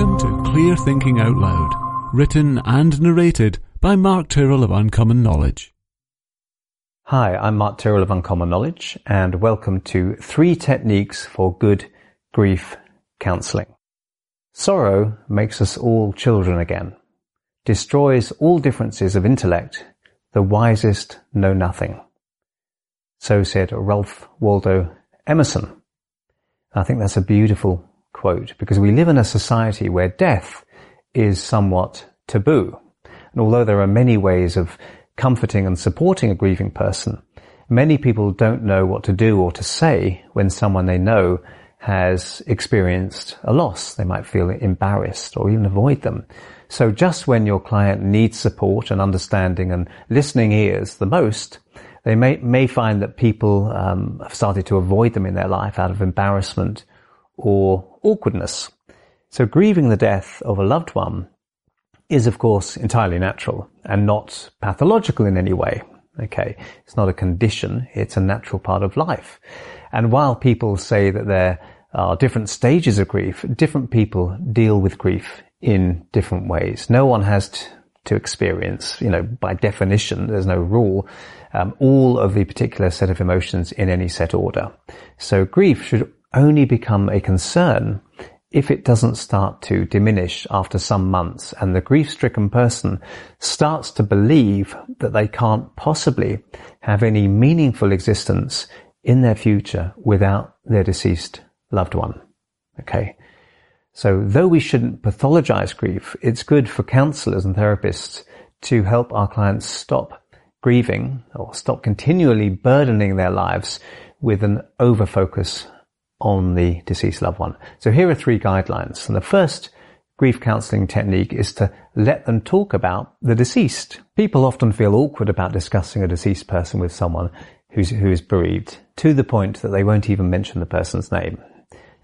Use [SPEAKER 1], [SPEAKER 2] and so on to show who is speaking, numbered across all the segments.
[SPEAKER 1] Welcome to Clear Thinking Out Loud, written and narrated by Mark Tyrrell of Uncommon Knowledge.
[SPEAKER 2] Hi, I'm Mark Tyrrell of Uncommon Knowledge, and welcome to Three Techniques for Good Grief Counseling. Sorrow makes us all children again, destroys all differences of intellect, the wisest know nothing. So said Ralph Waldo Emerson. I think that's a beautiful quote because we live in a society where death is somewhat taboo. And although there are many ways of comforting and supporting a grieving person, many people don't know what to do or to say when someone they know has experienced a loss. They might feel embarrassed or even avoid them. So just when your client needs support and understanding and listening ears the most, they may, may find that people um, have started to avoid them in their life out of embarrassment or awkwardness. So grieving the death of a loved one is of course entirely natural and not pathological in any way. Okay. It's not a condition. It's a natural part of life. And while people say that there are different stages of grief, different people deal with grief in different ways. No one has to, to experience, you know, by definition, there's no rule, um, all of the particular set of emotions in any set order. So grief should only become a concern if it doesn't start to diminish after some months and the grief-stricken person starts to believe that they can't possibly have any meaningful existence in their future without their deceased loved one. Okay. So though we shouldn't pathologize grief, it's good for counselors and therapists to help our clients stop grieving or stop continually burdening their lives with an over-focus on the deceased loved one. So here are three guidelines. And the first grief counseling technique is to let them talk about the deceased. People often feel awkward about discussing a deceased person with someone who's, who is bereaved to the point that they won't even mention the person's name.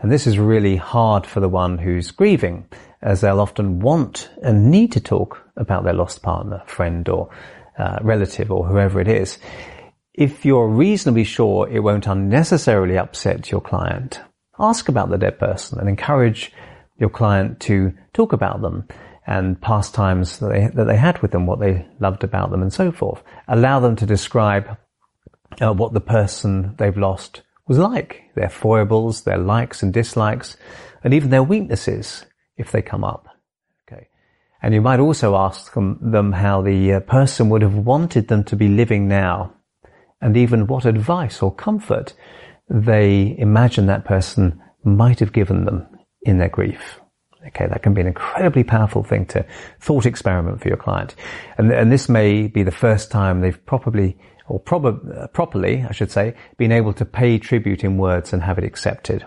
[SPEAKER 2] And this is really hard for the one who's grieving as they'll often want and need to talk about their lost partner, friend or uh, relative or whoever it is if you're reasonably sure it won't unnecessarily upset your client, ask about the dead person and encourage your client to talk about them and past times that they, that they had with them, what they loved about them and so forth. Allow them to describe uh, what the person they've lost was like, their foibles, their likes and dislikes, and even their weaknesses if they come up. Okay. And you might also ask them, them how the uh, person would have wanted them to be living now and even what advice or comfort they imagine that person might have given them in their grief. Okay, that can be an incredibly powerful thing to thought experiment for your client. And, and this may be the first time they've probably, or prob- uh, properly, I should say, been able to pay tribute in words and have it accepted.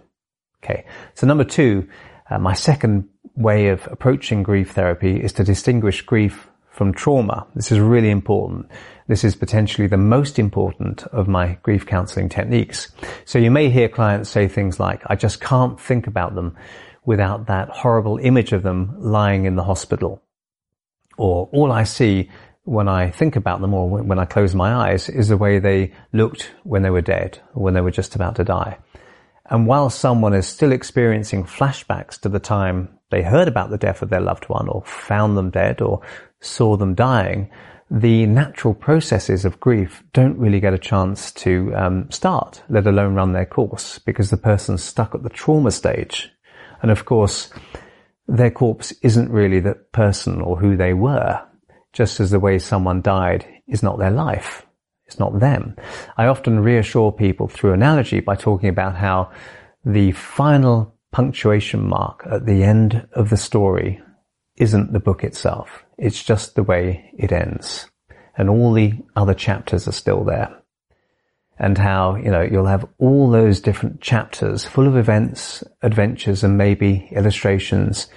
[SPEAKER 2] Okay. So number two, uh, my second way of approaching grief therapy is to distinguish grief from trauma. This is really important. This is potentially the most important of my grief counseling techniques. So you may hear clients say things like, I just can't think about them without that horrible image of them lying in the hospital. Or all I see when I think about them or when I close my eyes is the way they looked when they were dead or when they were just about to die. And while someone is still experiencing flashbacks to the time they heard about the death of their loved one or found them dead or saw them dying, the natural processes of grief don't really get a chance to um, start, let alone run their course, because the person's stuck at the trauma stage. And of course, their corpse isn't really the person or who they were, just as the way someone died is not their life. It's not them. I often reassure people through analogy by talking about how the final punctuation mark at the end of the story isn't the book itself. It's just the way it ends. And all the other chapters are still there. And how, you know, you'll have all those different chapters full of events, adventures, and maybe illustrations.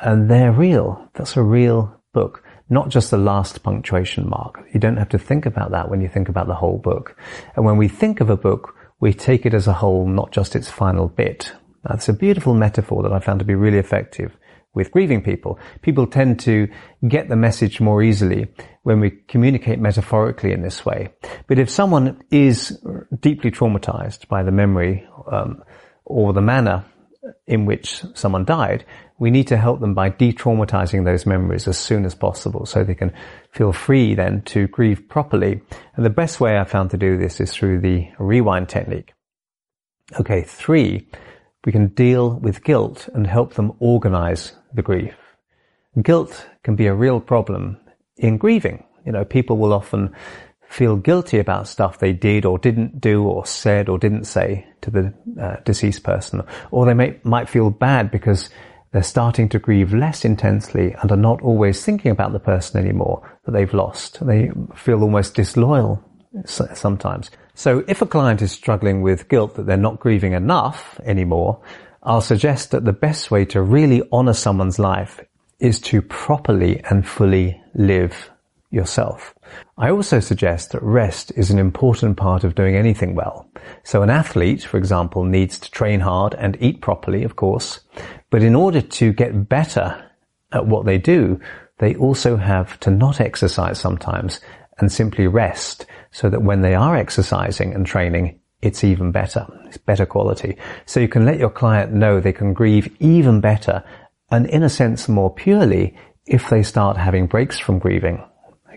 [SPEAKER 2] And they're real. That's a real book. Not just the last punctuation mark. You don't have to think about that when you think about the whole book. And when we think of a book, we take it as a whole, not just its final bit. That's a beautiful metaphor that I found to be really effective with grieving people. People tend to get the message more easily when we communicate metaphorically in this way. But if someone is deeply traumatized by the memory um, or the manner in which someone died, we need to help them by de-traumatizing those memories as soon as possible so they can feel free then to grieve properly. And the best way I found to do this is through the rewind technique. Okay, three, we can deal with guilt and help them organize the grief. Guilt can be a real problem in grieving. You know, people will often feel guilty about stuff they did or didn't do or said or didn't say to the uh, deceased person. Or they may, might feel bad because they're starting to grieve less intensely and are not always thinking about the person anymore that they've lost. They feel almost disloyal sometimes. So if a client is struggling with guilt that they're not grieving enough anymore, I'll suggest that the best way to really honor someone's life is to properly and fully live yourself. I also suggest that rest is an important part of doing anything well. So an athlete, for example, needs to train hard and eat properly, of course, but in order to get better at what they do, they also have to not exercise sometimes and simply rest so that when they are exercising and training, it's even better. It's better quality. So you can let your client know they can grieve even better and in a sense more purely if they start having breaks from grieving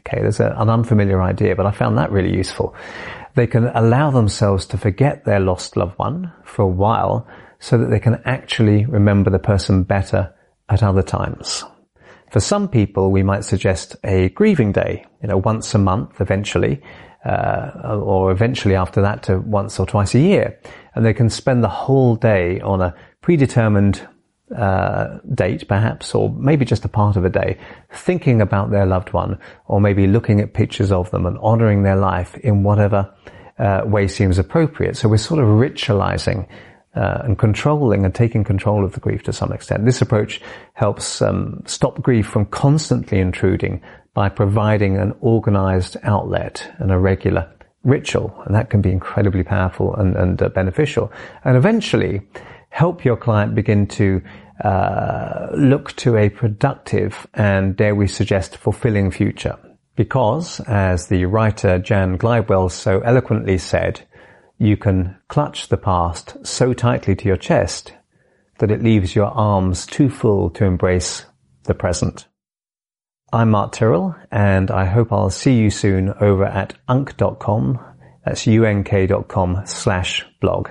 [SPEAKER 2] Okay, there's a, an unfamiliar idea, but I found that really useful. They can allow themselves to forget their lost loved one for a while so that they can actually remember the person better at other times. For some people, we might suggest a grieving day, you know, once a month eventually, uh, or eventually after that to once or twice a year. And they can spend the whole day on a predetermined uh, date perhaps, or maybe just a part of a day, thinking about their loved one, or maybe looking at pictures of them and honoring their life in whatever uh, way seems appropriate. So we're sort of ritualizing uh, and controlling and taking control of the grief to some extent. This approach helps um, stop grief from constantly intruding by providing an organized outlet and a regular ritual, and that can be incredibly powerful and, and uh, beneficial. And eventually, help your client begin to uh, look to a productive and, dare we suggest, fulfilling future. Because, as the writer Jan Glidewell so eloquently said, you can clutch the past so tightly to your chest that it leaves your arms too full to embrace the present. I'm Mark Tyrrell, and I hope I'll see you soon over at unk.com. That's unk.com slash blog.